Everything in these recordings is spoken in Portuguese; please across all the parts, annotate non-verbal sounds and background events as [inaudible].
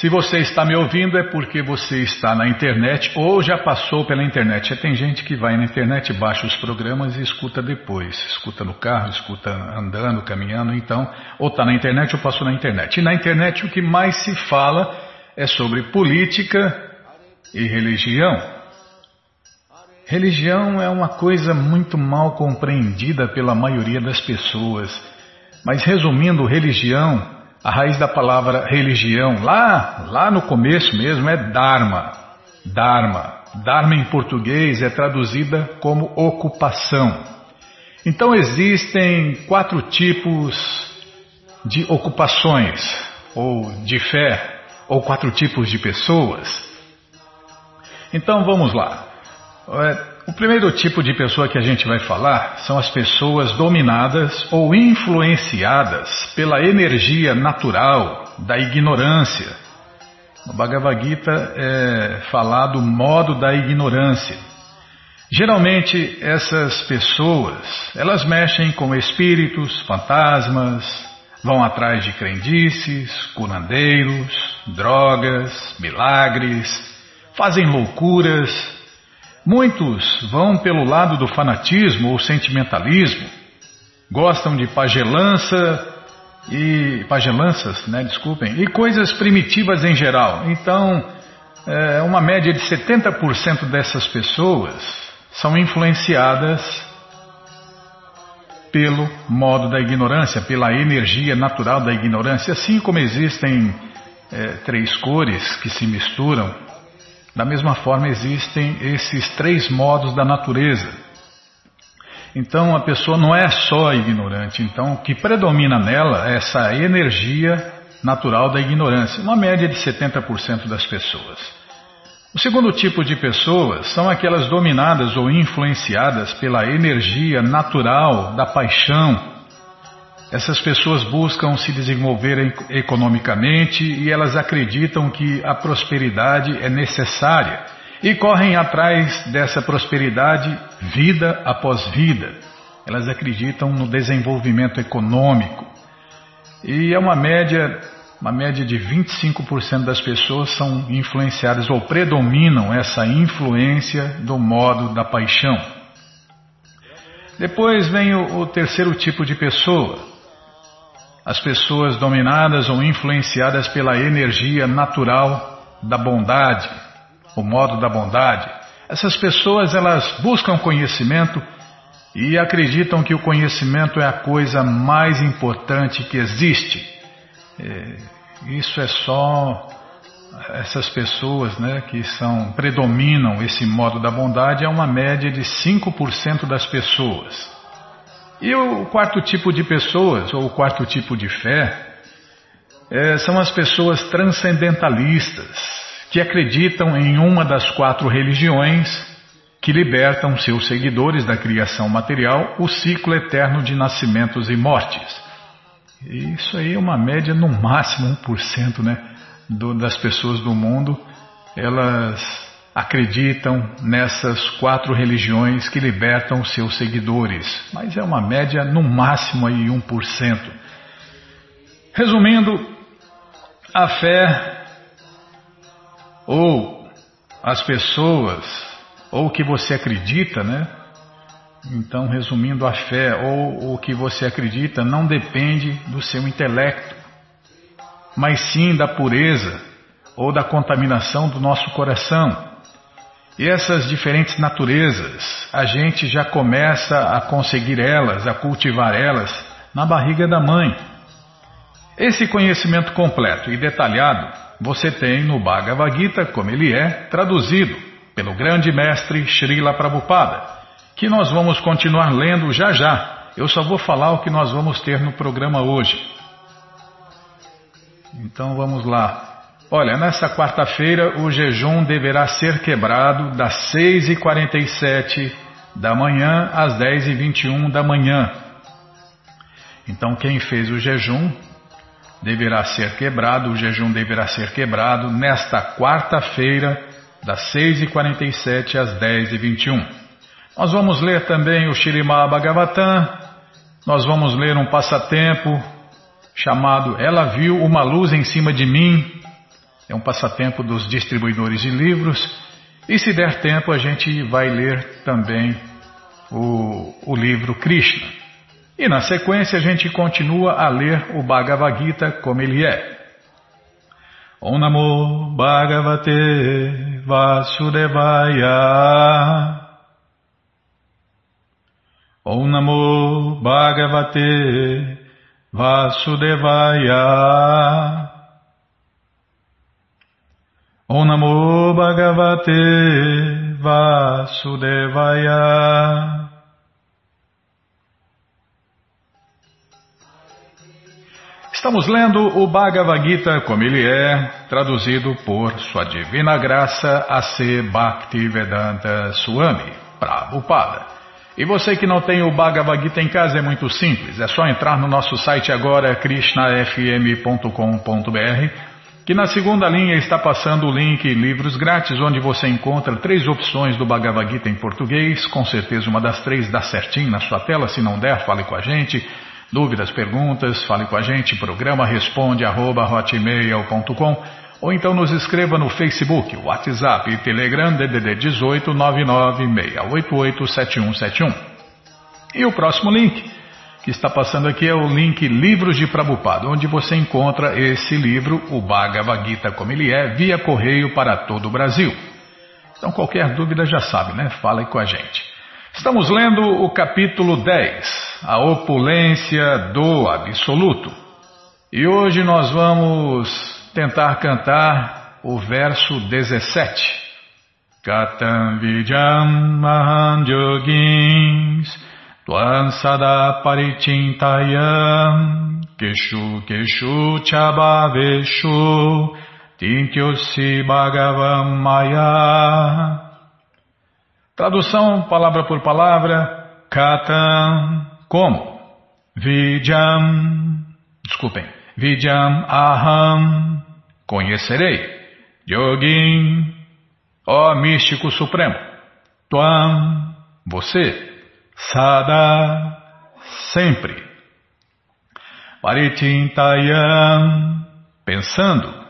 Se você está me ouvindo é porque você está na internet ou já passou pela internet. Tem gente que vai na internet, baixa os programas e escuta depois. Escuta no carro, escuta andando, caminhando, então, ou está na internet ou passou na internet. E na internet o que mais se fala é sobre política e religião. Religião é uma coisa muito mal compreendida pela maioria das pessoas. Mas resumindo, religião a raiz da palavra religião, lá, lá no começo mesmo, é Dharma. Dharma. Dharma em português é traduzida como ocupação. Então existem quatro tipos de ocupações, ou de fé, ou quatro tipos de pessoas. Então vamos lá. O primeiro tipo de pessoa que a gente vai falar são as pessoas dominadas ou influenciadas pela energia natural da ignorância. No Bhagavad Gita é falado modo da ignorância. Geralmente essas pessoas, elas mexem com espíritos, fantasmas, vão atrás de crendices, curandeiros, drogas, milagres, fazem loucuras, Muitos vão pelo lado do fanatismo ou sentimentalismo, gostam de pagelança e pagelanças, né, desculpem, e coisas primitivas em geral. Então, é, uma média de 70% dessas pessoas são influenciadas pelo modo da ignorância, pela energia natural da ignorância, assim como existem é, três cores que se misturam da mesma forma, existem esses três modos da natureza. Então, a pessoa não é só ignorante. Então, o que predomina nela é essa energia natural da ignorância, uma média de 70% das pessoas. O segundo tipo de pessoas são aquelas dominadas ou influenciadas pela energia natural da paixão, essas pessoas buscam se desenvolver economicamente e elas acreditam que a prosperidade é necessária e correm atrás dessa prosperidade vida após vida. Elas acreditam no desenvolvimento econômico. E é uma média, uma média de 25% das pessoas são influenciadas ou predominam essa influência do modo da paixão. Depois vem o, o terceiro tipo de pessoa, as pessoas dominadas ou influenciadas pela energia natural da bondade, o modo da bondade. Essas pessoas elas buscam conhecimento e acreditam que o conhecimento é a coisa mais importante que existe. É, isso é só essas pessoas né, que são predominam esse modo da bondade é uma média de 5% das pessoas. E o quarto tipo de pessoas, ou o quarto tipo de fé, é, são as pessoas transcendentalistas, que acreditam em uma das quatro religiões que libertam seus seguidores da criação material, o ciclo eterno de nascimentos e mortes. Isso aí é uma média no máximo 1% né, do, das pessoas do mundo, elas acreditam nessas quatro religiões que libertam seus seguidores, mas é uma média no máximo aí 1%. Resumindo, a fé ou as pessoas ou o que você acredita, né? Então, resumindo, a fé ou o que você acredita não depende do seu intelecto, mas sim da pureza ou da contaminação do nosso coração. E essas diferentes naturezas, a gente já começa a conseguir elas, a cultivar elas na barriga da mãe. Esse conhecimento completo e detalhado você tem no Bhagavad Gita, como ele é, traduzido pelo grande mestre Srila Prabhupada, que nós vamos continuar lendo já já. Eu só vou falar o que nós vamos ter no programa hoje. Então vamos lá. Olha, nesta quarta-feira o jejum deverá ser quebrado das 6h47 da manhã às 10h21 da manhã. Então, quem fez o jejum deverá ser quebrado, o jejum deverá ser quebrado nesta quarta-feira, das 6h47 às 10h21. Nós vamos ler também o Shirimá Bhagavatam, nós vamos ler um passatempo chamado Ela Viu uma Luz em Cima de Mim, é um passatempo dos distribuidores de livros. E se der tempo, a gente vai ler também o, o livro Krishna. E na sequência, a gente continua a ler o Bhagavad Gita como ele é. Om Namo Bhagavate Vasudevaya Om Namo Bhagavate Vasudevaya Om Namo Bhagavate Vasudevaya Estamos lendo o Bhagavad Gita como ele é, traduzido por Sua Divina Graça A.C. Bhaktivedanta Swami, Prabhupada. E você que não tem o Bhagavad Gita em casa é muito simples, é só entrar no nosso site agora, krishnafm.com.br, que na segunda linha está passando o link Livros Grátis, onde você encontra três opções do Bhagavad Gita em português, com certeza uma das três dá certinho na sua tela, se não der, fale com a gente. Dúvidas, perguntas, fale com a gente, programa responde arroba hotmail.com ou então nos escreva no Facebook, WhatsApp e Telegram DDD 18 996887171. E o próximo link que está passando aqui é o link Livros de Prabhupada, onde você encontra esse livro, o Bhagavad Gita como ele é, via correio para todo o Brasil. Então qualquer dúvida já sabe, né? Fala aí com a gente. Estamos lendo o capítulo 10, a opulência do absoluto. E hoje nós vamos tentar cantar o verso 17. Katam Vijam Yogins Twan Sada Parichintayam Keshu Keshu Chabaveshu Tinkyosi Bhagavam Maya Tradução palavra por palavra Katam Como? Vijam Desculpem Vijam Aham, conhecerei. Yogin, ó místico supremo. Tuam, você. Sada, sempre. Paritintayam, pensando.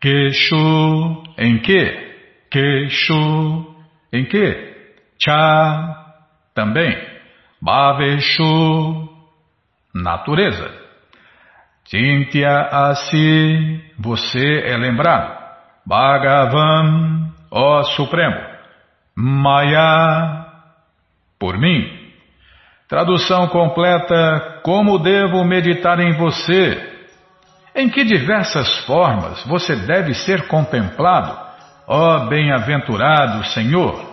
Keshu, em que? Keshu, em que? Cha, também. Bhaveshu, natureza. Cintya Asi, você é lembrado. Bhagavan, ó Supremo. Maya, por mim. Tradução completa: Como devo meditar em você? Em que diversas formas você deve ser contemplado, ó bem-aventurado Senhor?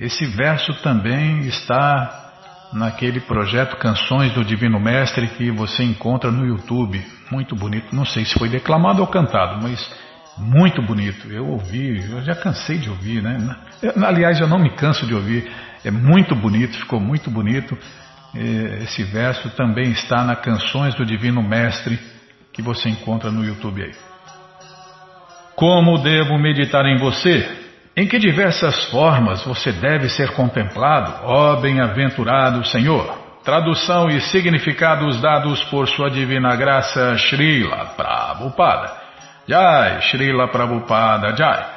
Esse verso também está naquele projeto Canções do Divino Mestre que você encontra no YouTube. Muito bonito. Não sei se foi declamado ou cantado, mas muito bonito. Eu ouvi, eu já cansei de ouvir, né? Aliás, eu não me canso de ouvir. É muito bonito, ficou muito bonito. É, esse verso também está na Canções do Divino Mestre que você encontra no YouTube aí. Como devo meditar em você? Em que diversas formas você deve ser contemplado, ó bem-aventurado Senhor? Tradução e significados dados por Sua Divina Graça Srila Prabhupada. Jai, Srila Prabhupada Jai.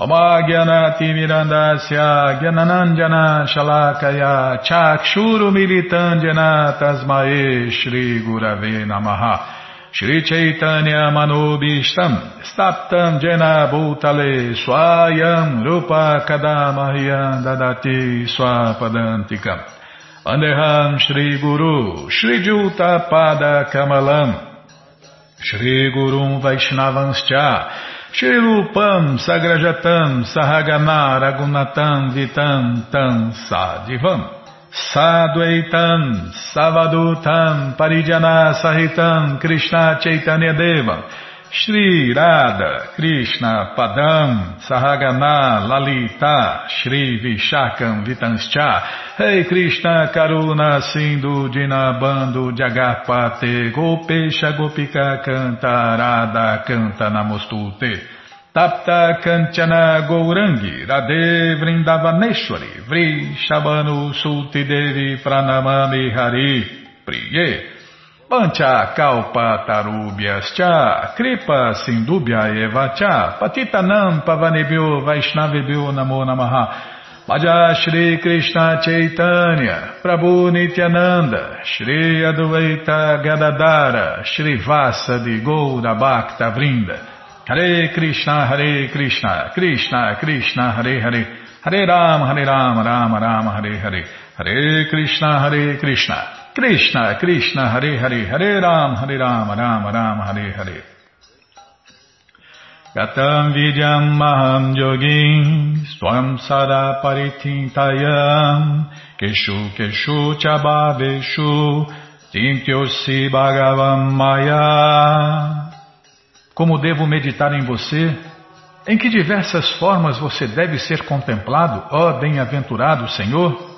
Omagyanati Mirandasya Gyananandjana Shalakaya Chakshuru Militandjana Tasmae Shri Gurave Namaha. Shri Chaitanya Manobishtam Staptam Jena Bhutale Swayam Rupa Kadamahyam Dadati Swapadantikam Andeham Shri Guru Shri Juta Pada Kamalam. Shri Gurum Vaishnavanscha Shri Rupam Sagrajatam Sahagana Ragunatam Vitam Tam Sadivam. Sadvaitam Savadutam Parijana Sahitam Krishna Chaitanya Deva Shri Radha Krishna Padam Sahagana Lalita Shri Vishakam Vitanscha. Hey Krishna Karuna Sindhu Dinabando Jagarpate Gopesha Gopika Canta Radha Canta Namostute. Tapta Kanchana Gourangi Radhe Vrindavaneshwari Vri Shabanu Sulti Devi Pranamami Hari Priye Pancha kalpa tarubhyascha kripa sindubhya eva cha. Patitanam pavanebhyo vaishnavebhyo namo namaha. Madhya Shri Krishna Chaitanya Prabhu Nityananda Shri Advaita Gadadara Shri Vasa de Goura Bhakta Vrinda. Hare Krishna Hare Krishna Krishna Krishna Hare Hare. Hare Ram Hare Ram Ram Ram Hare Hare. Hare Krishna Hare Krishna Krishna Krishna Hare Hare Hare Ram Hare Ram Ram Ram Hare Hare Gatam vidyam maham yogin swam sada paritintayam keshu keshu chabaveshu tintyosi bhagavam maya Como devo meditar em você? Em que diversas formas você deve ser contemplado, ó bem-aventurado Senhor?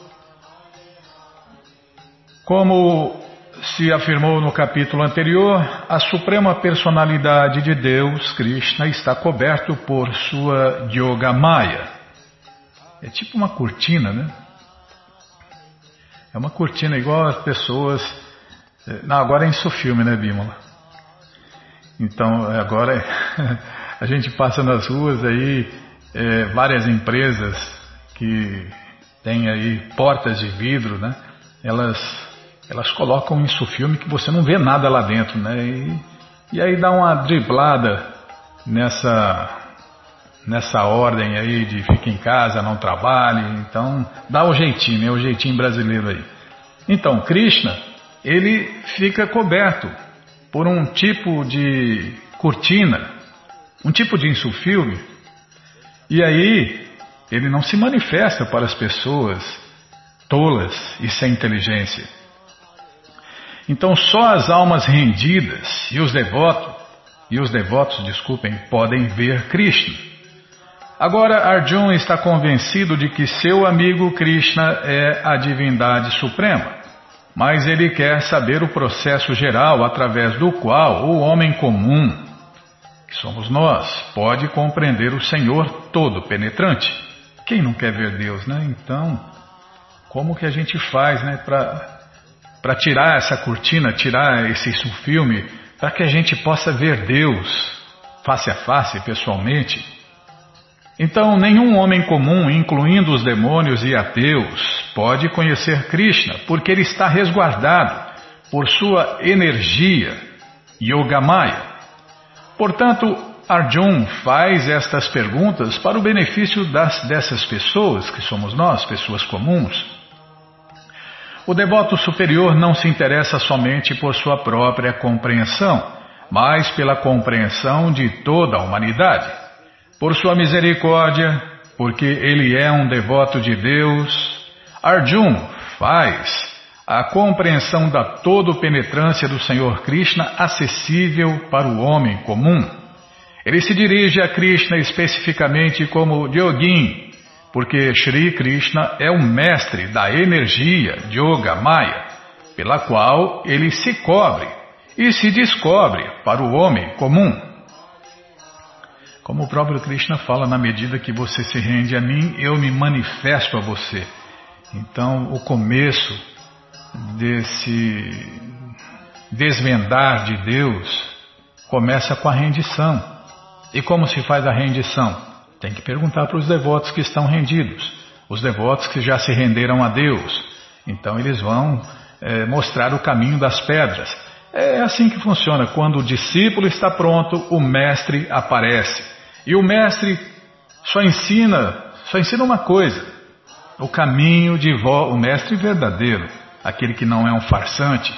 Como se afirmou no capítulo anterior, a suprema personalidade de Deus, Krishna, está coberto por sua Yoga Maya. É tipo uma cortina, né? É uma cortina igual as pessoas. Eh, não, agora é em filme, né, Bímola? Então, agora [laughs] a gente passa nas ruas aí, é, várias empresas que têm aí portas de vidro, né? Elas elas colocam isso filme que você não vê nada lá dentro, né? E, e aí dá uma driblada nessa nessa ordem aí de fica em casa, não trabalhe, então dá o jeitinho, né? O jeitinho brasileiro aí. Então, Krishna, ele fica coberto por um tipo de cortina, um tipo de insufilme, e aí ele não se manifesta para as pessoas tolas e sem inteligência. Então só as almas rendidas e os devotos, e os devotos, desculpem, podem ver Krishna. Agora Arjuna está convencido de que seu amigo Krishna é a divindade suprema, mas ele quer saber o processo geral através do qual o homem comum, que somos nós, pode compreender o Senhor todo penetrante. Quem não quer ver Deus, né? Então, como que a gente faz, né, para para tirar essa cortina, tirar esse filme, para que a gente possa ver Deus face a face, pessoalmente. Então, nenhum homem comum, incluindo os demônios e ateus, pode conhecer Krishna, porque ele está resguardado por sua energia, Yogamaya. Portanto, Arjun faz estas perguntas para o benefício das, dessas pessoas, que somos nós, pessoas comuns. O devoto superior não se interessa somente por sua própria compreensão, mas pela compreensão de toda a humanidade. Por sua misericórdia, porque ele é um devoto de Deus, Arjun faz a compreensão da todo-penetrância do Senhor Krishna acessível para o homem comum. Ele se dirige a Krishna especificamente como Yogin, porque Sri Krishna é o mestre da energia Yoga Maya, pela qual ele se cobre e se descobre para o homem comum. Como o próprio Krishna fala, na medida que você se rende a mim, eu me manifesto a você. Então, o começo desse desvendar de Deus começa com a rendição. E como se faz a rendição? Tem que perguntar para os devotos que estão rendidos, os devotos que já se renderam a Deus. Então eles vão é, mostrar o caminho das pedras. É assim que funciona. Quando o discípulo está pronto, o mestre aparece. E o mestre só ensina, só ensina uma coisa: o caminho de volta, o mestre verdadeiro, aquele que não é um farsante.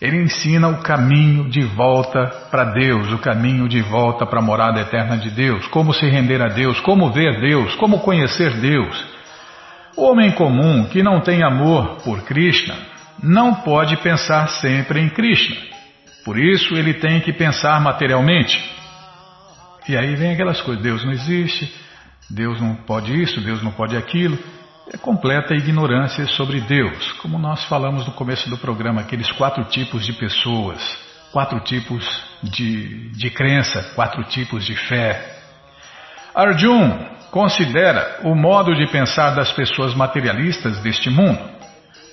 Ele ensina o caminho de volta para Deus, o caminho de volta para a morada eterna de Deus, como se render a Deus, como ver Deus, como conhecer Deus. O homem comum que não tem amor por Krishna não pode pensar sempre em Krishna. Por isso ele tem que pensar materialmente. E aí vem aquelas coisas: Deus não existe, Deus não pode isso, Deus não pode aquilo é completa ignorância sobre Deus, como nós falamos no começo do programa, aqueles quatro tipos de pessoas, quatro tipos de, de crença, quatro tipos de fé. Arjun considera o modo de pensar das pessoas materialistas deste mundo.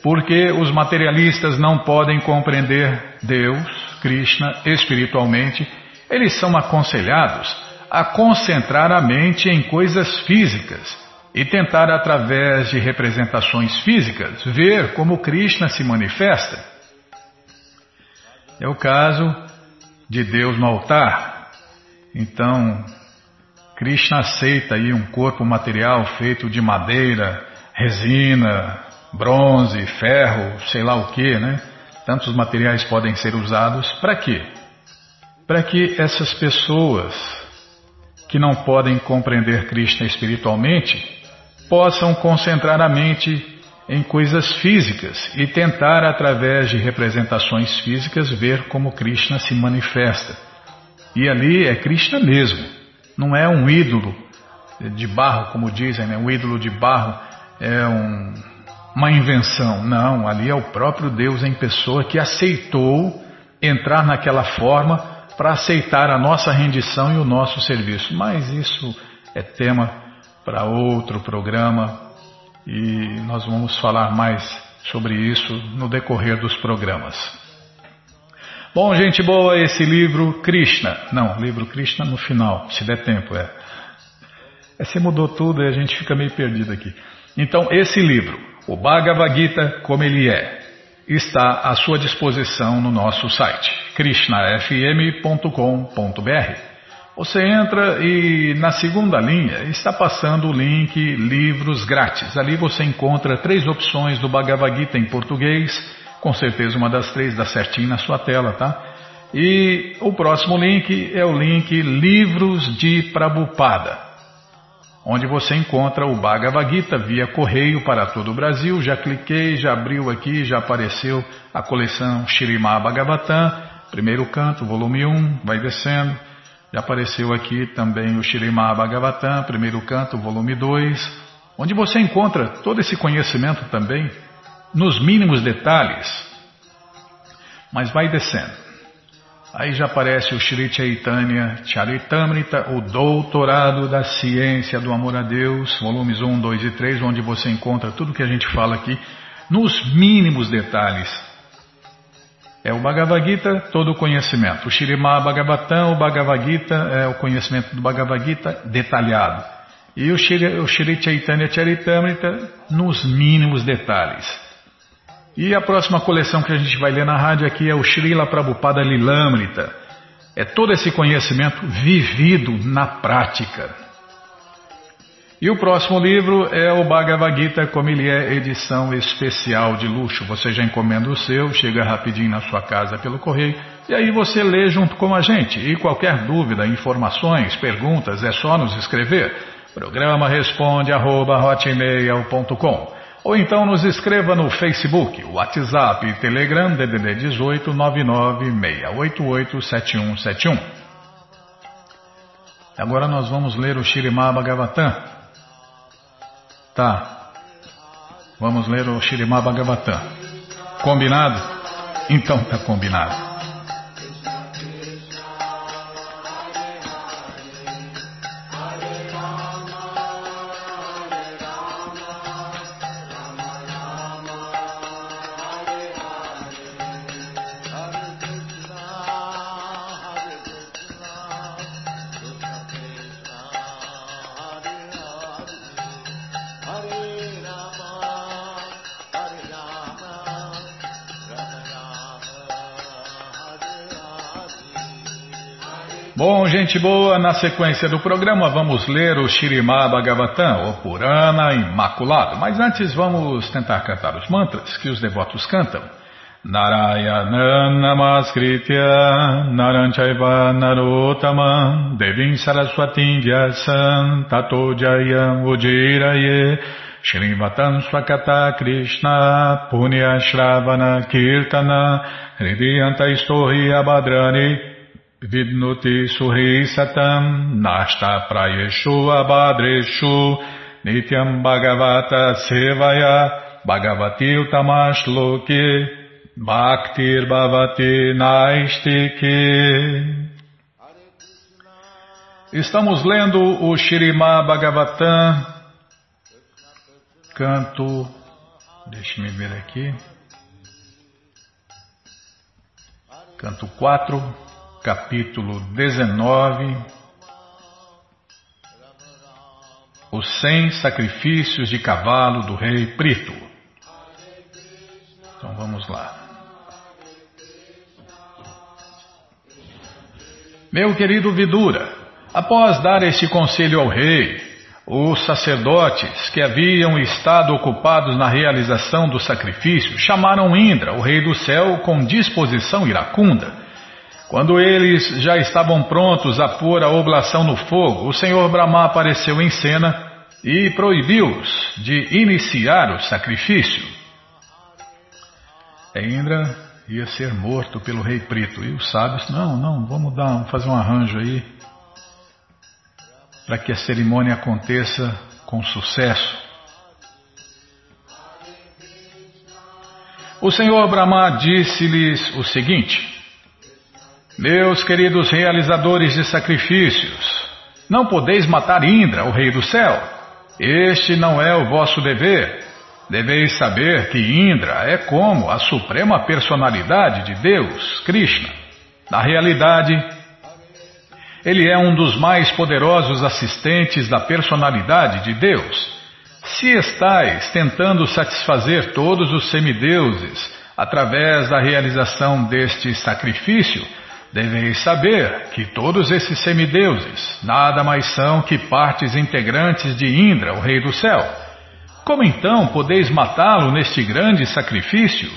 porque os materialistas não podem compreender Deus, Krishna, espiritualmente, eles são aconselhados a concentrar a mente em coisas físicas e tentar, através de representações físicas, ver como Krishna se manifesta. É o caso de Deus no altar. Então, Krishna aceita aí um corpo material feito de madeira, resina, bronze, ferro, sei lá o que, né? Tantos materiais podem ser usados para quê? Para que essas pessoas que não podem compreender Krishna espiritualmente possam concentrar a mente em coisas físicas e tentar, através de representações físicas, ver como Krishna se manifesta. E ali é Krishna mesmo, não é um ídolo de barro, como dizem, né? um ídolo de barro é um, uma invenção. Não, ali é o próprio Deus em pessoa que aceitou entrar naquela forma para aceitar a nossa rendição e o nosso serviço. Mas isso é tema para outro programa e nós vamos falar mais sobre isso no decorrer dos programas. Bom, gente boa, esse livro Krishna. Não, livro Krishna no final, se der tempo, é. é você mudou tudo e a gente fica meio perdido aqui. Então, esse livro, o Bhagavad Gita como ele é, está à sua disposição no nosso site, krishnafm.com.br. Você entra e na segunda linha está passando o link Livros Grátis. Ali você encontra três opções do Bhagavad Gita em português, com certeza uma das três dá certinho na sua tela, tá? E o próximo link é o link Livros de Prabhupada, onde você encontra o Bhagavad Gita via correio para todo o Brasil. Já cliquei, já abriu aqui, já apareceu a coleção Shirimá Bhagavatam, primeiro canto, volume 1, vai descendo. Já apareceu aqui também o Shirimá Bhagavatam, primeiro canto, volume 2, onde você encontra todo esse conhecimento também, nos mínimos detalhes. Mas vai descendo. Aí já aparece o Shri Chaitanya Charitamrita, o Doutorado da Ciência do Amor a Deus, volumes 1, 2 e 3, onde você encontra tudo que a gente fala aqui, nos mínimos detalhes. É o Bhagavad Gita, todo o conhecimento. O Shirimá Bhagavatam, o Bhagavad Gita é o conhecimento do Bhagavad Gita detalhado. E o Shri, o Shri Chaitanya Charitamrita nos mínimos detalhes. E a próxima coleção que a gente vai ler na rádio aqui é o Srila Prabhupada Lilamrita. É todo esse conhecimento vivido na prática. E o próximo livro é o Bhagavad Gita, como ele é edição especial de luxo. Você já encomenda o seu, chega rapidinho na sua casa pelo correio, e aí você lê junto com a gente. E qualquer dúvida, informações, perguntas, é só nos escrever. Programa responde arroba, ou então nos escreva no Facebook, WhatsApp e Telegram DDD 18 996887171. Agora nós vamos ler o Shirimá Bhagavatam. Tá. Vamos ler o Shirimá Bhagavatam. Combinado? Então tá combinado. Gente boa, na sequência do programa vamos ler o Shirimá Bhagavatam, o Purana Imaculado. Mas antes vamos tentar cantar os mantras que os devotos cantam. Narayana Namaskritya Naranchaiva Narotamam Devim Saraswatim Vyasam Tato Jayam Ujiraye Shrivatam Swakata Krishna Punya Shravana Kirtana Hridiyanta Istorhi Abhadrani Vidnuti Suhi Satam Nashta Prayeshu Abhadreshu Nityam Bhagavata Sevaya Bhagavati Utamash Loki Bhaktir Bhavati Naistiki Estamos lendo o Shirimá Bhagavatam, canto Deixe-me ver aqui. Canto 4, capítulo 19. Os 100 sacrifícios de cavalo do rei Prito. Então vamos lá. Meu querido Vidura, após dar este conselho ao rei, os sacerdotes que haviam estado ocupados na realização do sacrifício chamaram Indra, o rei do céu, com disposição iracunda. Quando eles já estavam prontos a pôr a oblação no fogo, o senhor Brahma apareceu em cena e proibiu-os de iniciar o sacrifício. Indra ia ser morto pelo rei Preto e os sábios, não, não, vamos dar, fazer um arranjo aí para que a cerimônia aconteça com sucesso. O Senhor Brahma disse-lhes o seguinte: Meus queridos realizadores de sacrifícios, não podeis matar Indra, o rei do céu. Este não é o vosso dever. Deveis saber que Indra é como a suprema personalidade de Deus, Krishna. Na realidade, ele é um dos mais poderosos assistentes da personalidade de Deus. Se estais tentando satisfazer todos os semideuses através da realização deste sacrifício, deveis saber que todos esses semideuses nada mais são que partes integrantes de Indra, o Rei do Céu. Como então podeis matá-lo neste grande sacrifício?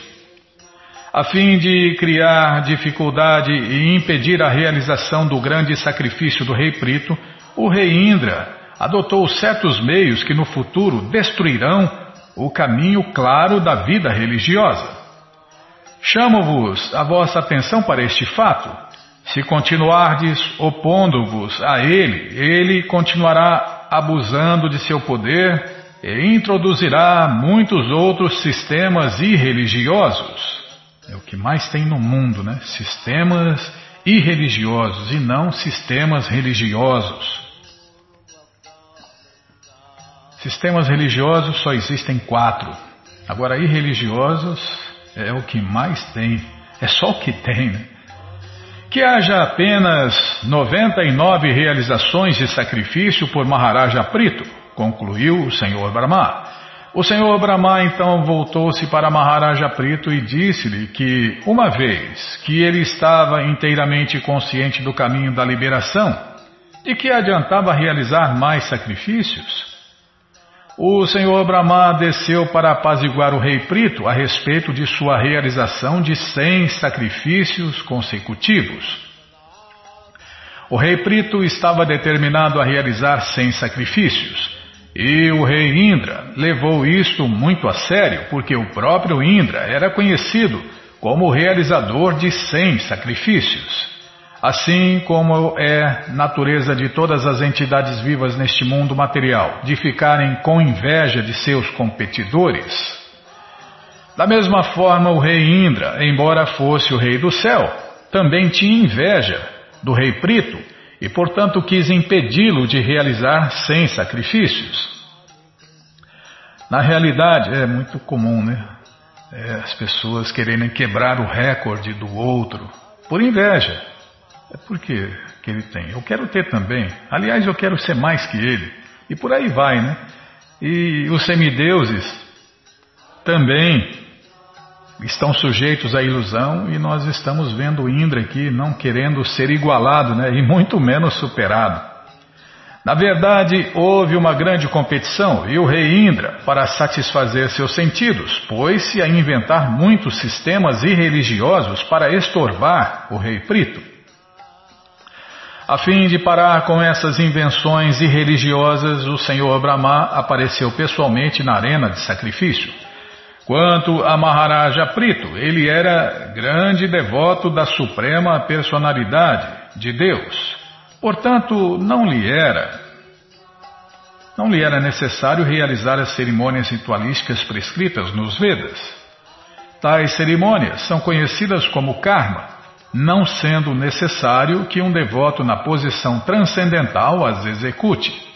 a fim de criar dificuldade e impedir a realização do grande sacrifício do rei Prito, o rei Indra adotou certos meios que no futuro destruirão o caminho claro da vida religiosa. Chamo-vos a vossa atenção para este fato. Se continuardes opondo-vos a ele, ele continuará abusando de seu poder e introduzirá muitos outros sistemas irreligiosos. É o que mais tem no mundo, né? Sistemas irreligiosos e não sistemas religiosos. Sistemas religiosos só existem quatro. Agora, irreligiosos é o que mais tem. É só o que tem, né? Que haja apenas 99 realizações de sacrifício por Maharaja Prito, concluiu o Senhor Brahma. O senhor Brahma então voltou-se para Maharaja Prito e disse-lhe que, uma vez que ele estava inteiramente consciente do caminho da liberação, de que adiantava realizar mais sacrifícios, o senhor Brahma desceu para apaziguar o rei Prito a respeito de sua realização de cem sacrifícios consecutivos. O rei Prito estava determinado a realizar cem sacrifícios. E o rei Indra levou isto muito a sério, porque o próprio Indra era conhecido como realizador de cem sacrifícios. Assim como é natureza de todas as entidades vivas neste mundo material, de ficarem com inveja de seus competidores. Da mesma forma, o rei Indra, embora fosse o rei do céu, também tinha inveja do rei Prito e, portanto, quis impedi-lo de realizar cem sacrifícios. Na realidade, é muito comum, né? É, as pessoas quererem quebrar o recorde do outro por inveja. É porque que ele tem. Eu quero ter também. Aliás, eu quero ser mais que ele. E por aí vai, né? E os semideuses também estão sujeitos à ilusão e nós estamos vendo Indra aqui não querendo ser igualado, né? E muito menos superado. Na verdade, houve uma grande competição e o rei Indra, para satisfazer seus sentidos, pôs-se a inventar muitos sistemas irreligiosos para estorvar o rei Prito. A fim de parar com essas invenções irreligiosas, o senhor Brahma apareceu pessoalmente na arena de sacrifício. Quanto a Maharaja Prito, ele era grande devoto da suprema personalidade de Deus. Portanto, não lhe era não lhe era necessário realizar as cerimônias ritualísticas prescritas nos Vedas. Tais cerimônias são conhecidas como karma, não sendo necessário que um devoto na posição transcendental as execute.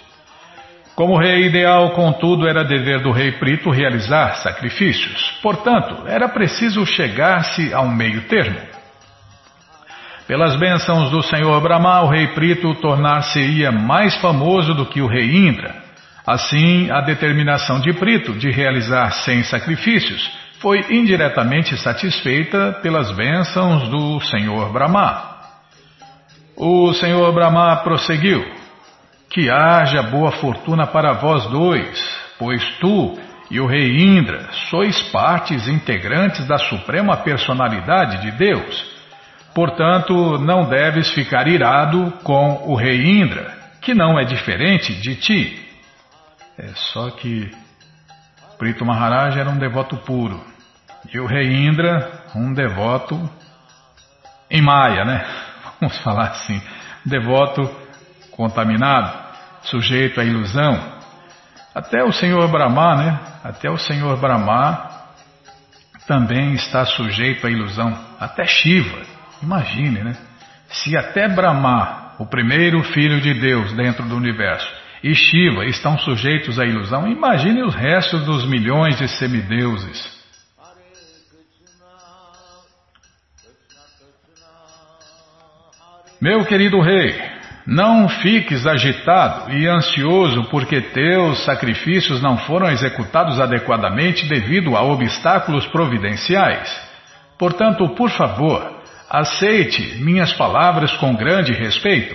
Como rei ideal, contudo, era dever do rei Prito realizar sacrifícios. Portanto, era preciso chegar-se a um meio termo. Pelas bênçãos do Senhor Brahma, o rei Prito tornar-se-ia mais famoso do que o rei Indra. Assim, a determinação de Prito de realizar cem sacrifícios foi indiretamente satisfeita pelas bênçãos do Senhor Brahma. O Senhor Brahma prosseguiu. Que haja boa fortuna para vós dois, pois tu e o rei Indra sois partes integrantes da suprema personalidade de Deus. Portanto, não deves ficar irado com o rei Indra, que não é diferente de ti. É só que Prito Maharaj era um devoto puro e o rei Indra um devoto em Maia, né? [laughs] Vamos falar assim, devoto contaminado sujeito à ilusão. Até o Senhor Brahma, né? Até o Senhor Brahma também está sujeito à ilusão. Até Shiva. Imagine, né? Se até Brahma, o primeiro filho de Deus dentro do universo, e Shiva estão sujeitos à ilusão, imagine os restos dos milhões de semideuses. Meu querido rei, não fiques agitado e ansioso porque teus sacrifícios não foram executados adequadamente devido a obstáculos providenciais. Portanto, por favor, aceite minhas palavras com grande respeito.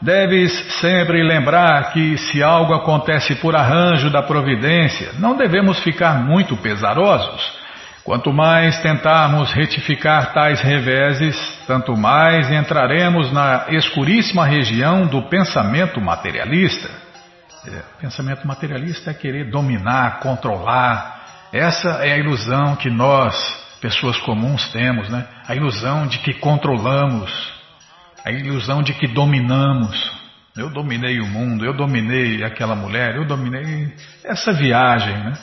Deves sempre lembrar que, se algo acontece por arranjo da providência, não devemos ficar muito pesarosos Quanto mais tentarmos retificar tais reveses, tanto mais entraremos na escuríssima região do pensamento materialista. É, pensamento materialista é querer dominar, controlar. Essa é a ilusão que nós, pessoas comuns, temos, né? A ilusão de que controlamos, a ilusão de que dominamos. Eu dominei o mundo, eu dominei aquela mulher, eu dominei essa viagem, né?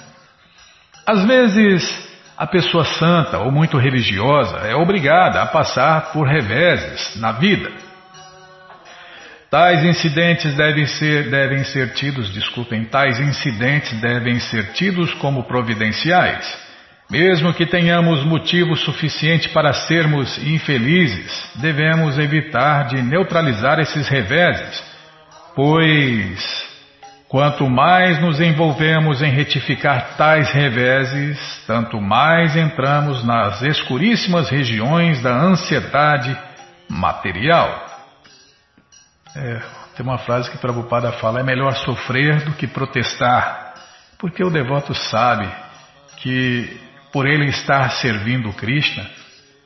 Às vezes a pessoa santa ou muito religiosa é obrigada a passar por reveses na vida. Tais incidentes devem ser, devem ser tidos, desculpem, tais incidentes devem ser tidos como providenciais. Mesmo que tenhamos motivo suficiente para sermos infelizes, devemos evitar de neutralizar esses reveses, pois Quanto mais nos envolvemos em retificar tais reveses, tanto mais entramos nas escuríssimas regiões da ansiedade material. É, tem uma frase que Prabhupada fala: é melhor sofrer do que protestar, porque o devoto sabe que, por ele estar servindo Krishna,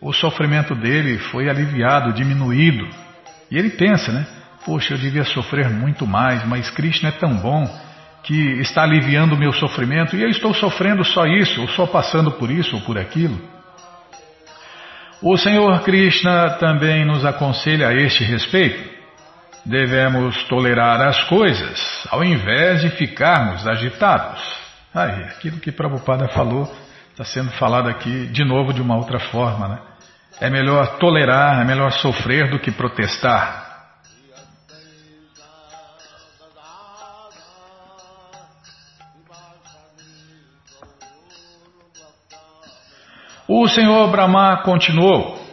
o sofrimento dele foi aliviado, diminuído. E ele pensa, né? Poxa, eu devia sofrer muito mais, mas Krishna é tão bom que está aliviando o meu sofrimento e eu estou sofrendo só isso, ou só passando por isso ou por aquilo. O Senhor Krishna também nos aconselha a este respeito. Devemos tolerar as coisas, ao invés de ficarmos agitados. Aí, aquilo que Prabhupada falou está sendo falado aqui de novo de uma outra forma. Né? É melhor tolerar, é melhor sofrer do que protestar. O senhor Brahma continuou.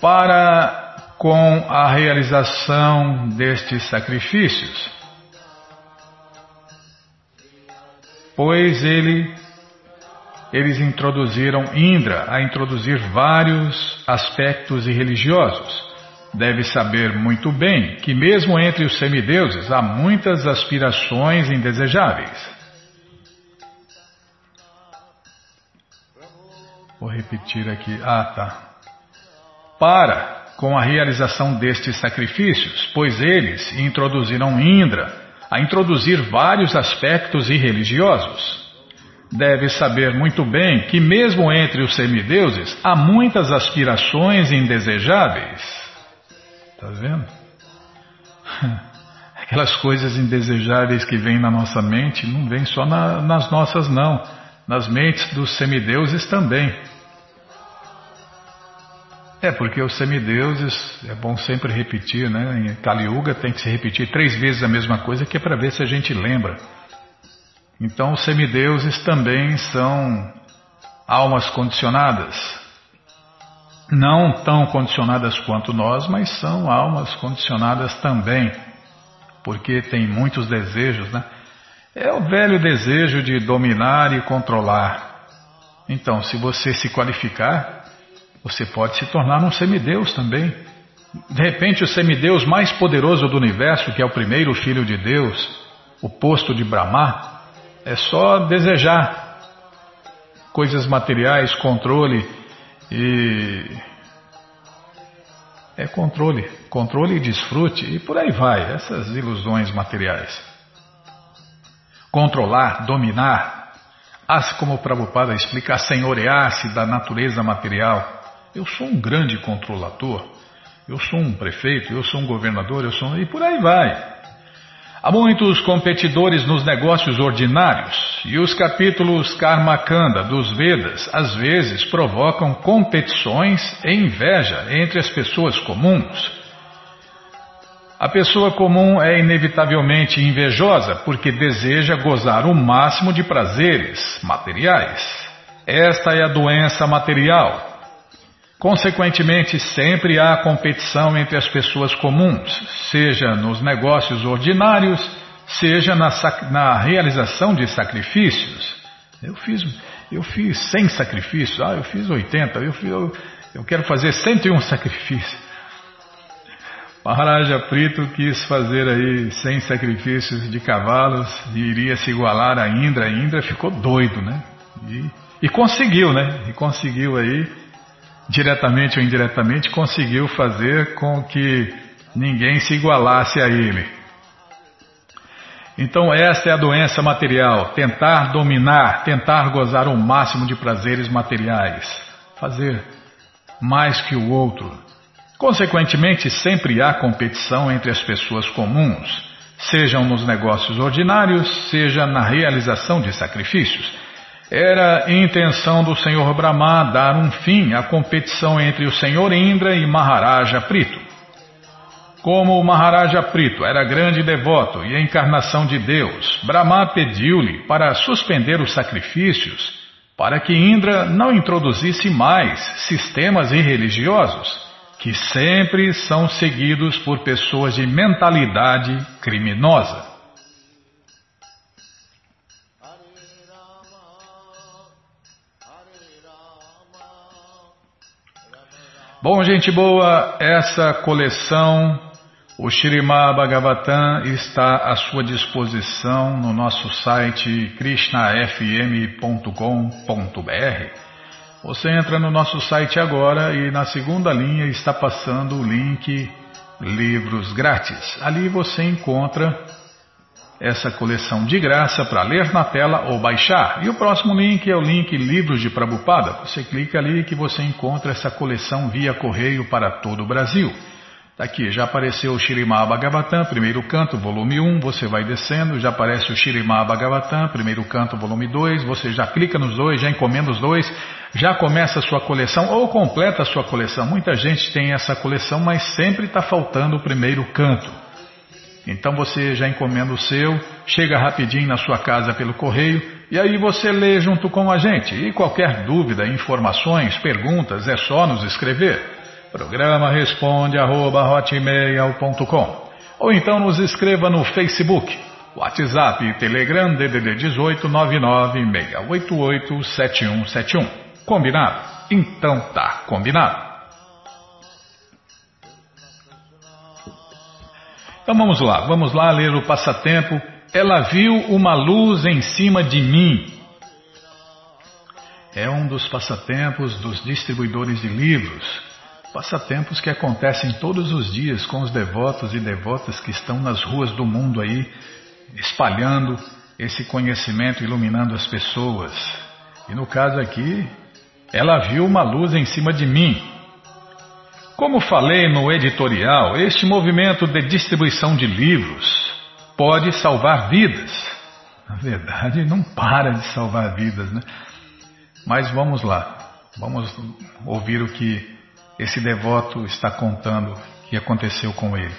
Para com a realização destes sacrifícios, pois ele, eles introduziram Indra a introduzir vários aspectos religiosos. Deve saber muito bem que, mesmo entre os semideuses, há muitas aspirações indesejáveis. Vou repetir aqui. Ah, tá. Para com a realização destes sacrifícios, pois eles introduziram Indra a introduzir vários aspectos irreligiosos. Deve saber muito bem que, mesmo entre os semideuses, há muitas aspirações indesejáveis. Está vendo? [laughs] Aquelas coisas indesejáveis que vêm na nossa mente não vêm só na, nas nossas, não nas mentes dos semideuses também. É, porque os semideuses, é bom sempre repetir, né? Em Kali Yuga tem que se repetir três vezes a mesma coisa, que é para ver se a gente lembra. Então, os semideuses também são almas condicionadas. Não tão condicionadas quanto nós, mas são almas condicionadas também. Porque tem muitos desejos, né? É o velho desejo de dominar e controlar. Então, se você se qualificar, você pode se tornar um semideus também. De repente, o semideus mais poderoso do universo, que é o primeiro filho de Deus, o posto de Brahma, é só desejar coisas materiais, controle e. É controle, controle e desfrute e por aí vai, essas ilusões materiais. Controlar, dominar, assim como o Prabhupada explica, senhorear-se da natureza material. Eu sou um grande controlador, eu sou um prefeito, eu sou um governador, eu sou. e por aí vai. Há muitos competidores nos negócios ordinários e os capítulos Karmakanda dos Vedas às vezes provocam competições e inveja entre as pessoas comuns. A pessoa comum é inevitavelmente invejosa porque deseja gozar o máximo de prazeres materiais. Esta é a doença material Consequentemente, sempre há competição entre as pessoas comuns, seja nos negócios ordinários, seja na, na realização de sacrifícios. Eu fiz, eu fiz 100 sacrifícios, ah, eu fiz 80, eu, fiz, eu, eu quero fazer 101 sacrifícios. Maharaja Prito quis fazer aí 100 sacrifícios de cavalos e iria se igualar a Indra. A Indra ficou doido, né? E, e conseguiu, né? E conseguiu aí diretamente ou indiretamente, conseguiu fazer com que ninguém se igualasse a ele. Então, esta é a doença material: tentar dominar, tentar gozar o máximo de prazeres materiais, fazer mais que o outro. Consequentemente, sempre há competição entre as pessoas comuns, sejam nos negócios ordinários, seja na realização de sacrifícios. Era intenção do Senhor Brahma dar um fim à competição entre o Senhor Indra e Maharaja Prito. Como o Maharaja Prito era grande devoto e a encarnação de Deus, Brahma pediu-lhe para suspender os sacrifícios para que Indra não introduzisse mais sistemas irreligiosos que sempre são seguidos por pessoas de mentalidade criminosa. Bom, gente boa, essa coleção, o Shirimá Bhagavatam, está à sua disposição no nosso site krishnafm.com.br. Você entra no nosso site agora e na segunda linha está passando o link Livros Grátis. Ali você encontra essa coleção de graça para ler na tela ou baixar. E o próximo link é o link Livros de Prabupada. Você clica ali que você encontra essa coleção via correio para todo o Brasil. Tá aqui, já apareceu o Shirimá Bhagavatam, primeiro canto, volume 1, você vai descendo, já aparece o Shirimá Bhagavatam, primeiro canto, volume 2, você já clica nos dois, já encomenda os dois, já começa a sua coleção ou completa a sua coleção. Muita gente tem essa coleção, mas sempre está faltando o primeiro canto. Então você já encomenda o seu, chega rapidinho na sua casa pelo correio e aí você lê junto com a gente. E qualquer dúvida, informações, perguntas, é só nos escrever. Programa responde arroba, ou então nos escreva no Facebook, WhatsApp Telegram DDD 18 996887171. Combinado? Então tá combinado. Então vamos lá, vamos lá ler o passatempo. Ela viu uma luz em cima de mim. É um dos passatempos dos distribuidores de livros. Passatempos que acontecem todos os dias com os devotos e devotas que estão nas ruas do mundo aí, espalhando esse conhecimento, iluminando as pessoas. E no caso aqui, ela viu uma luz em cima de mim. Como falei no editorial, este movimento de distribuição de livros pode salvar vidas. Na verdade, não para de salvar vidas, né? Mas vamos lá, vamos ouvir o que esse devoto está contando que aconteceu com ele.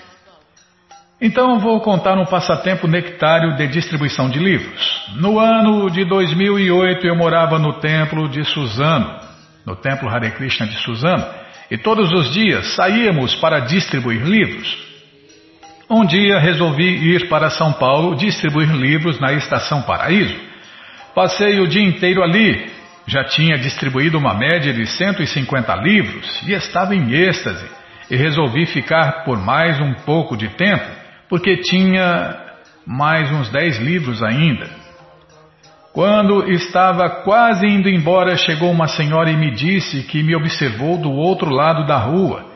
Então vou contar um passatempo nectário de distribuição de livros. No ano de 2008 eu morava no templo de Suzano, no templo Hare Krishna de Suzano, e todos os dias saíamos para distribuir livros. Um dia resolvi ir para São Paulo distribuir livros na Estação Paraíso. Passei o dia inteiro ali. Já tinha distribuído uma média de 150 livros e estava em êxtase. E resolvi ficar por mais um pouco de tempo, porque tinha mais uns 10 livros ainda. Quando estava quase indo embora, chegou uma senhora e me disse que me observou do outro lado da rua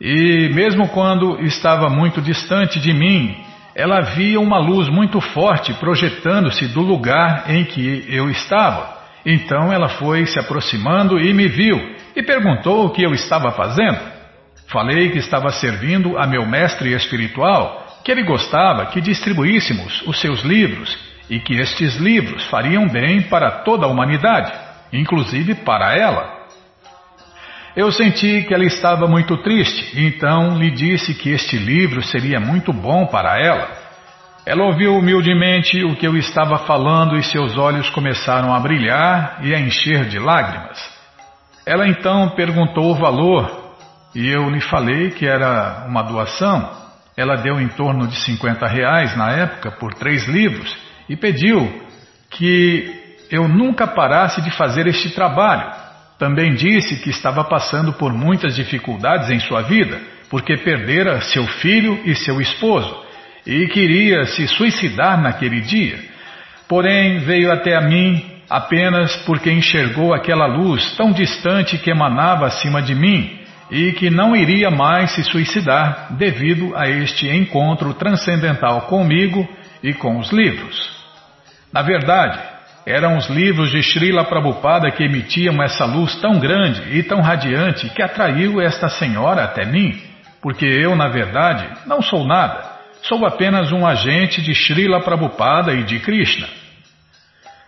e mesmo quando estava muito distante de mim, ela via uma luz muito forte projetando-se do lugar em que eu estava. Então ela foi se aproximando e me viu e perguntou o que eu estava fazendo. Falei que estava servindo a meu mestre espiritual, que ele gostava que distribuíssemos os seus livros e que estes livros fariam bem para toda a humanidade, inclusive para ela. Eu senti que ela estava muito triste, então lhe disse que este livro seria muito bom para ela. Ela ouviu humildemente o que eu estava falando e seus olhos começaram a brilhar e a encher de lágrimas. Ela então perguntou o valor e eu lhe falei que era uma doação. Ela deu em torno de 50 reais na época por três livros e pediu que eu nunca parasse de fazer este trabalho também disse que estava passando por muitas dificuldades em sua vida, porque perdera seu filho e seu esposo, e queria se suicidar naquele dia. Porém, veio até a mim apenas porque enxergou aquela luz tão distante que emanava acima de mim e que não iria mais se suicidar devido a este encontro transcendental comigo e com os livros. Na verdade, eram os livros de Srila Prabhupada que emitiam essa luz tão grande e tão radiante que atraiu esta senhora até mim, porque eu, na verdade, não sou nada, sou apenas um agente de Srila Prabhupada e de Krishna.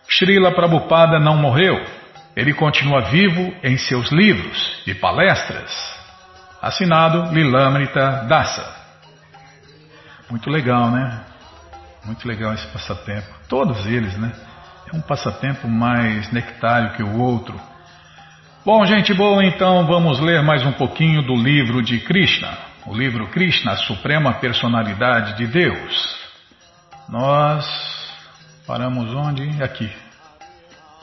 Srila Prabhupada não morreu, ele continua vivo em seus livros e palestras. Assinado Lilamrita Dasa. Muito legal, né? Muito legal esse passatempo. Todos eles, né? um passatempo mais nectário que o outro. Bom, gente boa, então vamos ler mais um pouquinho do livro de Krishna, o livro Krishna, a Suprema Personalidade de Deus. Nós paramos onde? Aqui.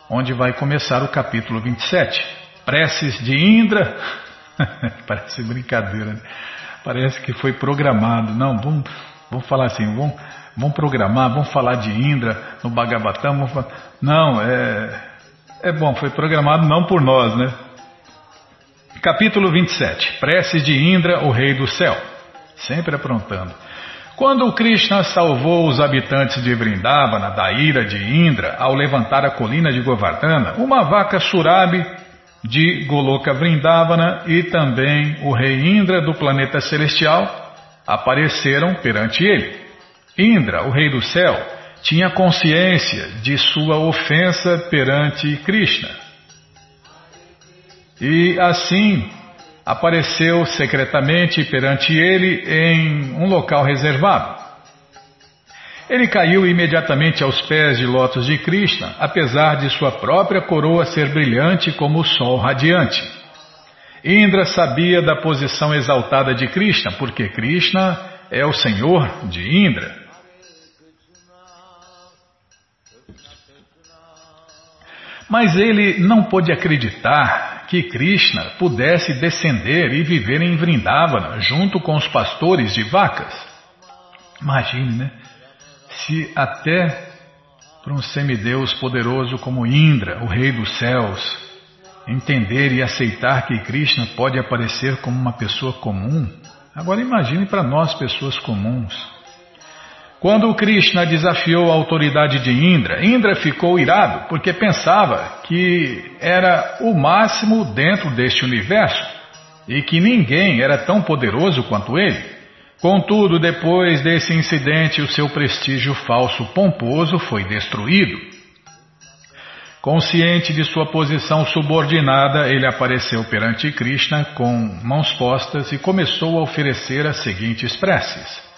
Onde vai começar o capítulo 27. Preces de Indra. [laughs] Parece brincadeira, né? Parece que foi programado. Não, vamos, vamos falar assim, vamos Vamos programar, vamos falar de Indra no Bhagavatam. Não, é, é bom, foi programado não por nós, né? Capítulo 27 Preces de Indra, o Rei do Céu. Sempre aprontando. Quando Krishna salvou os habitantes de Vrindavana da ira de Indra ao levantar a colina de Govardhana, uma vaca Surabi de Goloka Vrindavana e também o rei Indra do planeta celestial apareceram perante ele. Indra, o rei do céu, tinha consciência de sua ofensa perante Krishna. E assim apareceu secretamente perante ele em um local reservado. Ele caiu imediatamente aos pés de lótus de Krishna, apesar de sua própria coroa ser brilhante como o sol radiante. Indra sabia da posição exaltada de Krishna, porque Krishna é o senhor de Indra. Mas ele não pôde acreditar que Krishna pudesse descender e viver em Vrindavana junto com os pastores de vacas. Imagine, né? Se até para um semideus poderoso como Indra, o rei dos céus, entender e aceitar que Krishna pode aparecer como uma pessoa comum, agora imagine para nós, pessoas comuns. Quando Krishna desafiou a autoridade de Indra, Indra ficou irado porque pensava que era o máximo dentro deste universo e que ninguém era tão poderoso quanto ele. Contudo, depois desse incidente, o seu prestígio falso pomposo foi destruído. Consciente de sua posição subordinada, ele apareceu perante Krishna com mãos postas e começou a oferecer as seguintes preces.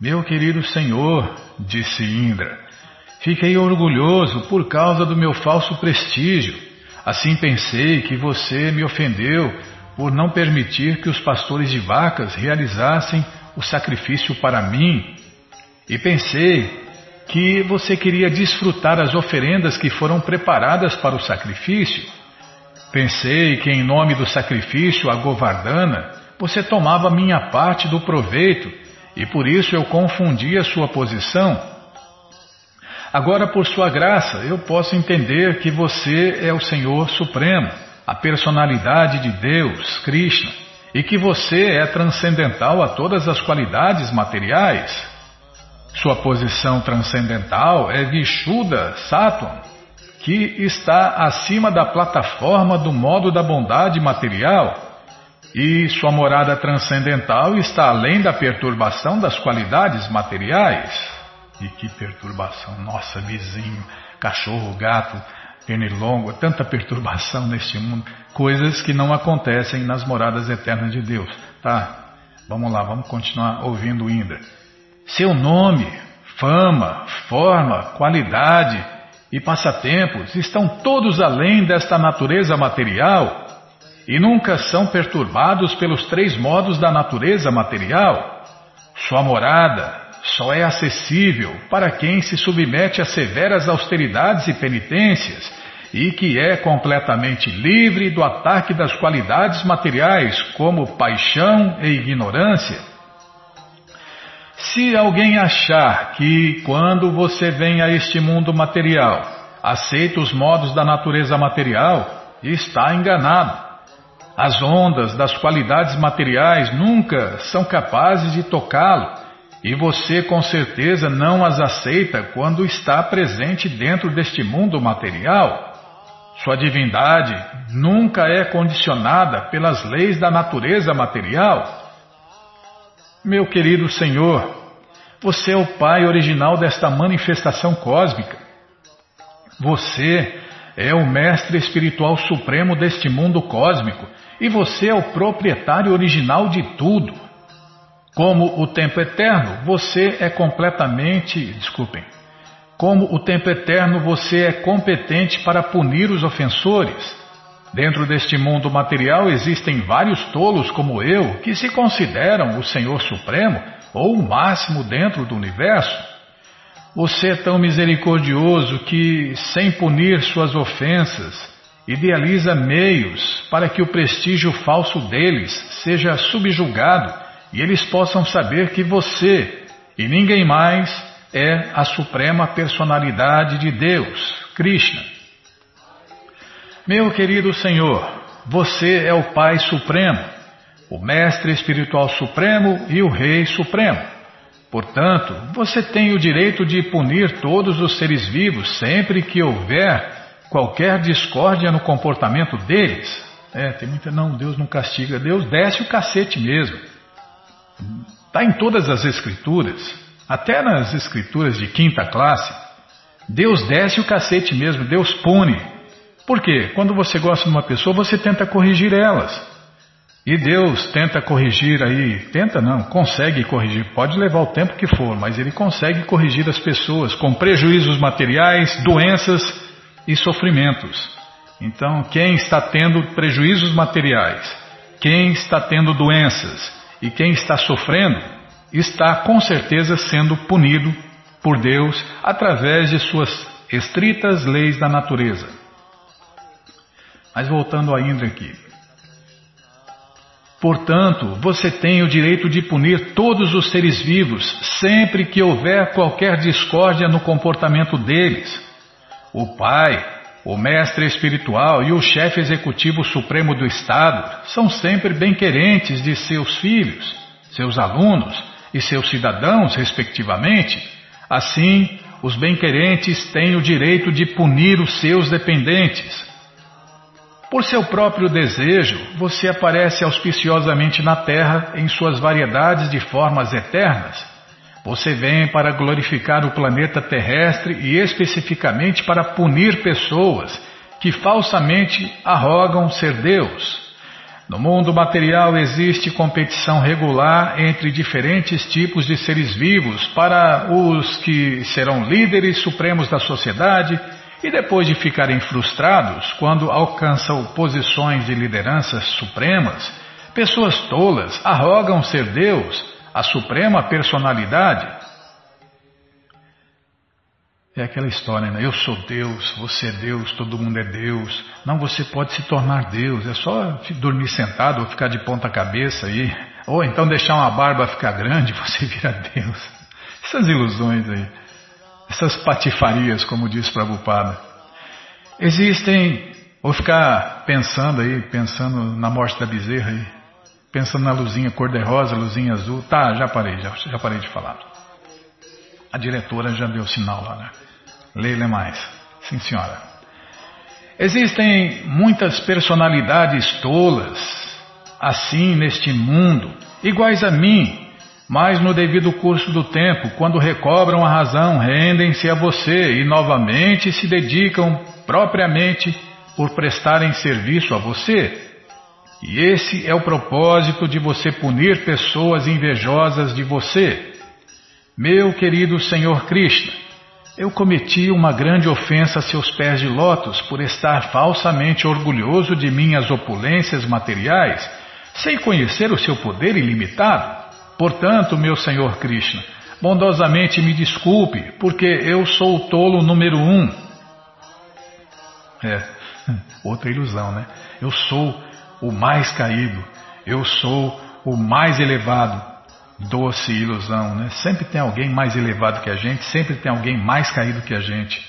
Meu querido Senhor, disse Indra, fiquei orgulhoso por causa do meu falso prestígio. Assim pensei que você me ofendeu por não permitir que os pastores de vacas realizassem o sacrifício para mim. E pensei que você queria desfrutar as oferendas que foram preparadas para o sacrifício. Pensei que, em nome do sacrifício a Govardhana, você tomava minha parte do proveito e por isso eu confundi a sua posição. Agora, por sua graça, eu posso entender que você é o Senhor Supremo, a personalidade de Deus, Krishna, e que você é transcendental a todas as qualidades materiais. Sua posição transcendental é Vishuddha Sattva, que está acima da plataforma do modo da bondade material, e sua morada transcendental está além da perturbação das qualidades materiais. E que perturbação, nossa vizinho, cachorro, gato, pernilongo, tanta perturbação neste mundo, coisas que não acontecem nas moradas eternas de Deus. Tá, vamos lá, vamos continuar ouvindo Indra. Seu nome, fama, forma, qualidade e passatempos estão todos além desta natureza material e nunca são perturbados pelos três modos da natureza material. Sua morada só é acessível para quem se submete a severas austeridades e penitências e que é completamente livre do ataque das qualidades materiais como paixão e ignorância. Se alguém achar que, quando você vem a este mundo material, aceita os modos da natureza material, está enganado. As ondas das qualidades materiais nunca são capazes de tocá-lo, e você com certeza não as aceita quando está presente dentro deste mundo material. Sua divindade nunca é condicionada pelas leis da natureza material meu querido Senhor, você é o Pai original desta manifestação cósmica. Você é o Mestre Espiritual Supremo deste mundo cósmico e você é o proprietário original de tudo. Como o tempo eterno, você é completamente. Desculpem. Como o tempo eterno, você é competente para punir os ofensores. Dentro deste mundo material existem vários tolos como eu que se consideram o Senhor Supremo ou o máximo dentro do universo. Você é tão misericordioso que, sem punir suas ofensas, idealiza meios para que o prestígio falso deles seja subjugado e eles possam saber que você e ninguém mais é a suprema personalidade de Deus, Krishna. Meu querido Senhor, você é o Pai Supremo, o Mestre Espiritual Supremo e o Rei Supremo. Portanto, você tem o direito de punir todos os seres vivos sempre que houver qualquer discórdia no comportamento deles. É, tem muita. Não, Deus não castiga, Deus desce o cacete mesmo. Está em todas as escrituras, até nas escrituras de quinta classe. Deus desce o cacete mesmo, Deus pune. Por quê? Quando você gosta de uma pessoa, você tenta corrigir elas. E Deus tenta corrigir aí, tenta não, consegue corrigir, pode levar o tempo que for, mas Ele consegue corrigir as pessoas com prejuízos materiais, doenças e sofrimentos. Então, quem está tendo prejuízos materiais, quem está tendo doenças e quem está sofrendo, está com certeza sendo punido por Deus através de suas estritas leis da natureza. Mas voltando ainda aqui. Portanto, você tem o direito de punir todos os seres vivos sempre que houver qualquer discórdia no comportamento deles. O Pai, o Mestre Espiritual e o Chefe Executivo Supremo do Estado são sempre bem-querentes de seus filhos, seus alunos e seus cidadãos, respectivamente. Assim, os bem-querentes têm o direito de punir os seus dependentes. Por seu próprio desejo, você aparece auspiciosamente na Terra em suas variedades de formas eternas. Você vem para glorificar o planeta terrestre e especificamente para punir pessoas que falsamente arrogam ser Deus. No mundo material existe competição regular entre diferentes tipos de seres vivos para os que serão líderes supremos da sociedade e depois de ficarem frustrados quando alcançam posições de lideranças supremas, pessoas tolas arrogam ser Deus a suprema personalidade. É aquela história, né? Eu sou Deus, você é Deus, todo mundo é Deus. Não, você pode se tornar Deus, é só dormir sentado ou ficar de ponta cabeça aí. Ou então deixar uma barba ficar grande, [laughs] você vira Deus. Essas ilusões aí, essas patifarias, como diz Prabhupada. Existem, vou ficar pensando aí, pensando na morte da bezerra aí. Pensando na luzinha cor-de-rosa, luzinha azul. Tá, já parei, já, já parei de falar. A diretora já deu sinal lá, né? Leia mais. Sim, senhora. Existem muitas personalidades tolas, assim neste mundo, iguais a mim, mas no devido curso do tempo, quando recobram a razão, rendem-se a você e novamente se dedicam propriamente por prestarem serviço a você. E esse é o propósito de você punir pessoas invejosas de você. Meu querido Senhor Krishna, eu cometi uma grande ofensa a seus pés de lótus por estar falsamente orgulhoso de minhas opulências materiais, sem conhecer o seu poder ilimitado. Portanto, meu Senhor Krishna, bondosamente me desculpe, porque eu sou o tolo número um. É, [laughs] outra ilusão, né? Eu sou o mais caído, eu sou o mais elevado. Doce ilusão, né? Sempre tem alguém mais elevado que a gente, sempre tem alguém mais caído que a gente.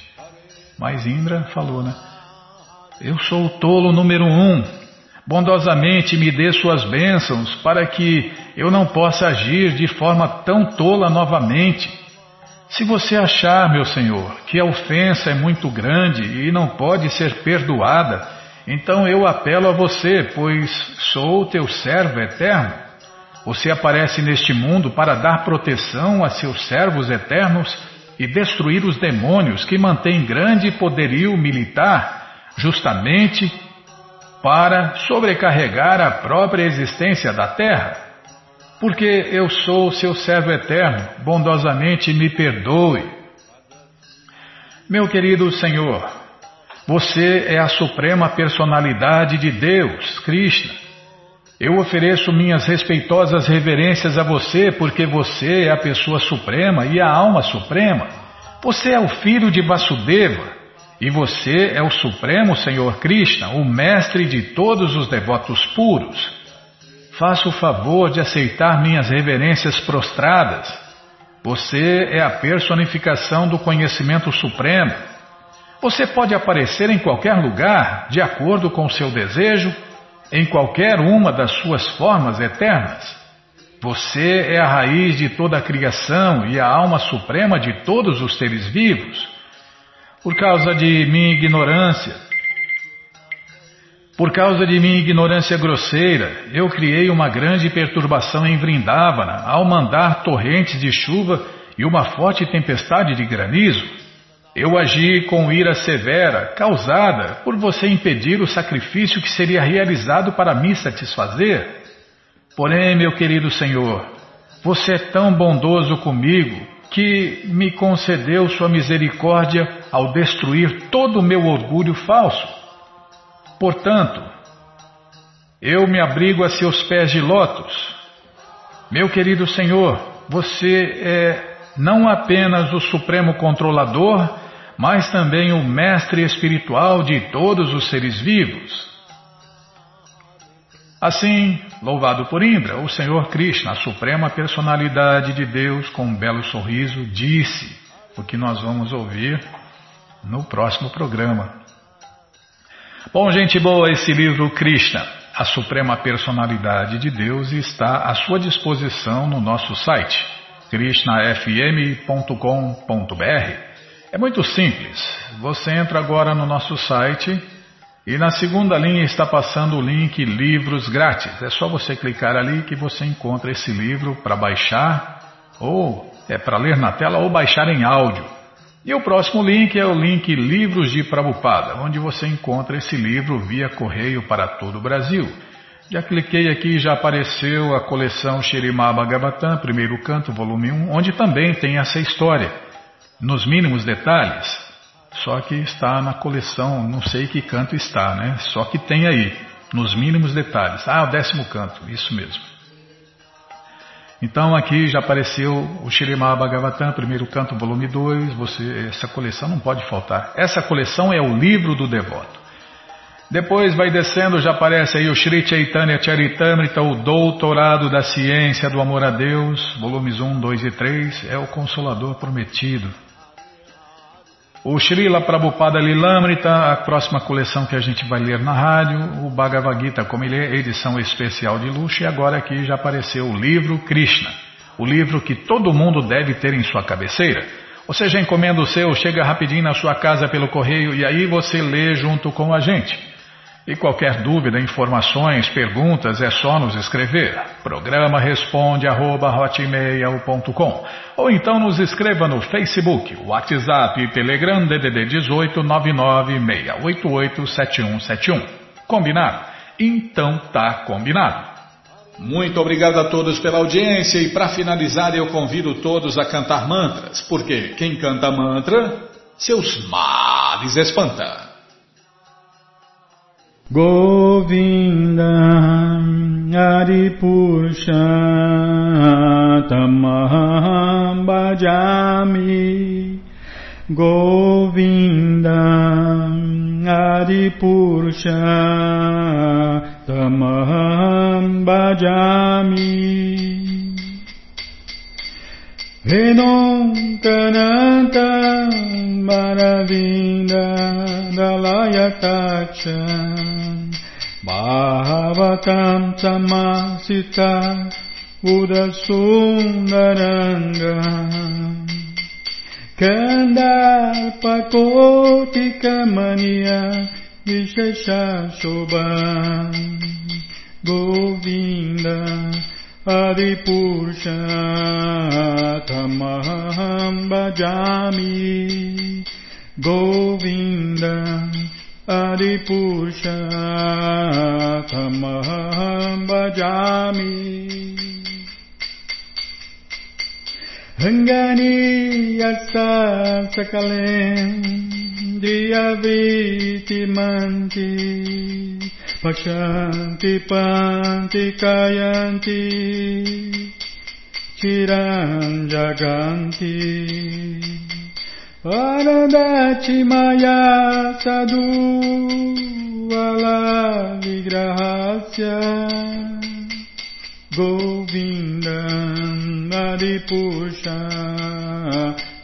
Mas Indra falou, né? Eu sou o tolo número um. Bondosamente me dê suas bênçãos para que eu não possa agir de forma tão tola novamente. Se você achar, meu Senhor, que a ofensa é muito grande e não pode ser perdoada, então eu apelo a você, pois sou teu servo eterno. Você aparece neste mundo para dar proteção a seus servos eternos e destruir os demônios que mantêm grande poderio militar, justamente para sobrecarregar a própria existência da terra. Porque eu sou seu servo eterno, bondosamente me perdoe. Meu querido Senhor, você é a suprema personalidade de Deus, Krishna. Eu ofereço minhas respeitosas reverências a você porque você é a pessoa suprema e a alma suprema. Você é o filho de Vasudeva e você é o supremo Senhor Krishna, o mestre de todos os devotos puros. Faça o favor de aceitar minhas reverências prostradas. Você é a personificação do conhecimento supremo. Você pode aparecer em qualquer lugar, de acordo com o seu desejo, em qualquer uma das suas formas eternas. Você é a raiz de toda a criação e a alma suprema de todos os seres vivos. Por causa de minha ignorância, por causa de minha ignorância grosseira, eu criei uma grande perturbação em Vrindavana ao mandar torrentes de chuva e uma forte tempestade de granizo. Eu agi com ira severa, causada por você impedir o sacrifício que seria realizado para me satisfazer. Porém, meu querido Senhor, você é tão bondoso comigo que me concedeu sua misericórdia ao destruir todo o meu orgulho falso. Portanto, eu me abrigo a seus pés de lótus. Meu querido Senhor, você é não apenas o supremo controlador, mas também o mestre espiritual de todos os seres vivos. Assim, louvado por Indra, o Senhor Krishna, a suprema personalidade de Deus, com um belo sorriso, disse o que nós vamos ouvir no próximo programa. Bom, gente boa, esse livro Krishna, a suprema personalidade de Deus, está à sua disposição no nosso site krishnafm.com.br. É muito simples. Você entra agora no nosso site e na segunda linha está passando o link Livros Grátis. É só você clicar ali que você encontra esse livro para baixar ou é para ler na tela ou baixar em áudio. E o próximo link é o link Livros de Prabupada, onde você encontra esse livro via correio para todo o Brasil. Já cliquei aqui e já apareceu a coleção Shirimá Bhagavatam, primeiro canto, volume 1, onde também tem essa história, nos mínimos detalhes. Só que está na coleção, não sei que canto está, né? Só que tem aí, nos mínimos detalhes. Ah, o décimo canto, isso mesmo. Então aqui já apareceu o Shirimá Bhagavatam, primeiro canto, volume 2. Você, essa coleção não pode faltar. Essa coleção é o livro do devoto. Depois vai descendo, já aparece aí o Sri Chaitanya Charitamrita, o Doutorado da Ciência do Amor a Deus, volumes 1, 2 e 3, é o Consolador Prometido. O Srila Prabhupada Lilamrita, a próxima coleção que a gente vai ler na rádio, o Bhagavad Gita, como ele é, edição especial de luxo, e agora aqui já apareceu o livro Krishna, o livro que todo mundo deve ter em sua cabeceira. Você já encomenda o seu, chega rapidinho na sua casa pelo correio e aí você lê junto com a gente. E qualquer dúvida, informações, perguntas, é só nos escrever. Programa responde arroba, ou então nos escreva no Facebook, WhatsApp e Telegram DDD 18 996887171. Combinado? Então tá combinado. Muito obrigado a todos pela audiência e para finalizar eu convido todos a cantar mantras, porque quem canta mantra, seus males espanta. Govinda Adipurusha Tamaham Bhajami Govinda Adipurusha Tamaham Bhajami Venom Kananta Maravinda Dalayatacha Bhavatam Samasita Udasundaranga Kandarpakotika Mania Vishesha Shobha Govinda Adipurusha Tamaham Bhajami Govinda Adipusha Tamaham Bhajami Hangani Yasa Anandati Maya Sadhu Ala Vigrahasya Govinda Adipusha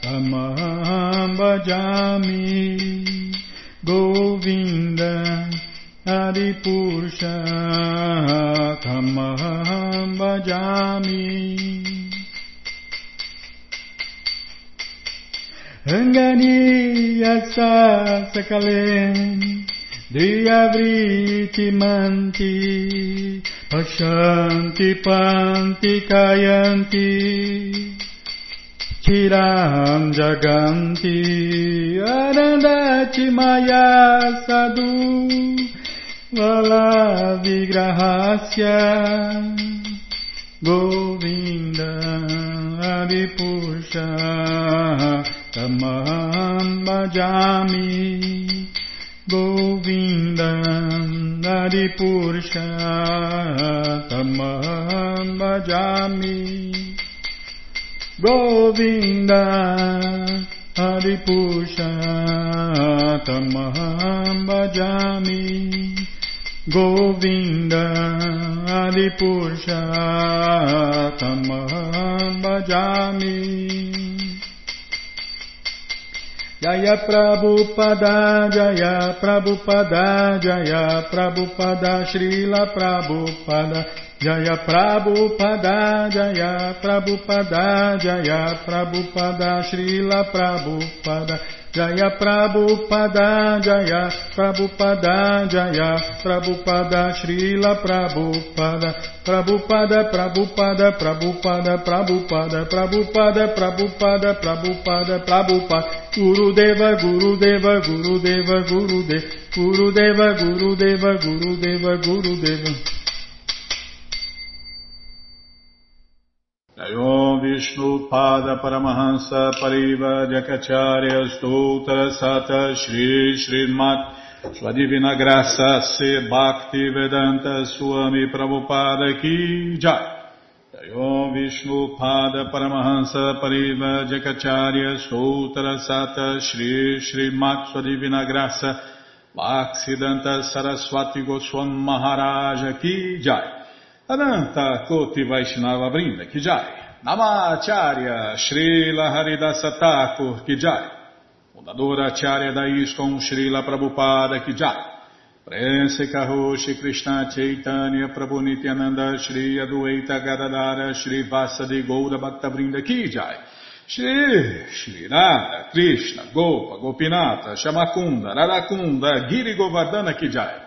Tamaham Bhajami Govinda Adipusha Tamaham Bhajami Anganiyasa sakalen Diyavriti manti Pashanti panti kayanti Chiram jaganti Anandati maya sadhu Vala vigrahasya Govinda Tamam Bhajami Govindam Adipurusha Tamam Bhajami Govinda Adipusha Tamam Bhajami Govinda Adipusha Tamam Bhajami Jaya Prabhupada, Jaya Prabhupada, Jaya Prabhupada, Srila Prabhupada, Jaya Prabhupada, Jaya Prabhupada, Jaya Prabhupada, Srila Prabhupada, Jaya Prabhupada Jaya Prabhupada Jaya Prabhupada Srila Prabhupada Prabhupada Prabhupada Prabhupada Prabhupada Prabhupada Prabhupada Prabhupada Prabhupada Guru Deva Guru Deva Guru Deva Guru Deva Guru Deva Guru Deva Guru Deva Guru Deva Om Vishnu Pada Paramahansa Pariva Jakacharya Stoutra Sata Shri Srimat Sua Divina Graça Se Bhakti Vedanta Swami Prabhupada Ki Jai. Om Vishnu Pada Paramahansa Pariva Jakacharya Stoutra Sata Shri Srimat Sua Divina Graça Bhaksidanta Saraswati Goswam Maharaja Ki Jai Ananta Koti Vaishnava Brinda Kijai, Namacharya Srila Haridasa Thakur Kijai, Fundadora Acharya da Srila Prabhupada Kijai, Prense Karoshi Krishna Chaitanya Prabhu Nityananda Shri Adueita Gadadara Shri Vasadi Goura Bhakta Brinda Kijai, Shri Shri Krishna Gopa Gopinata Shamakunda Radakunda Giri Govardhana Kijai,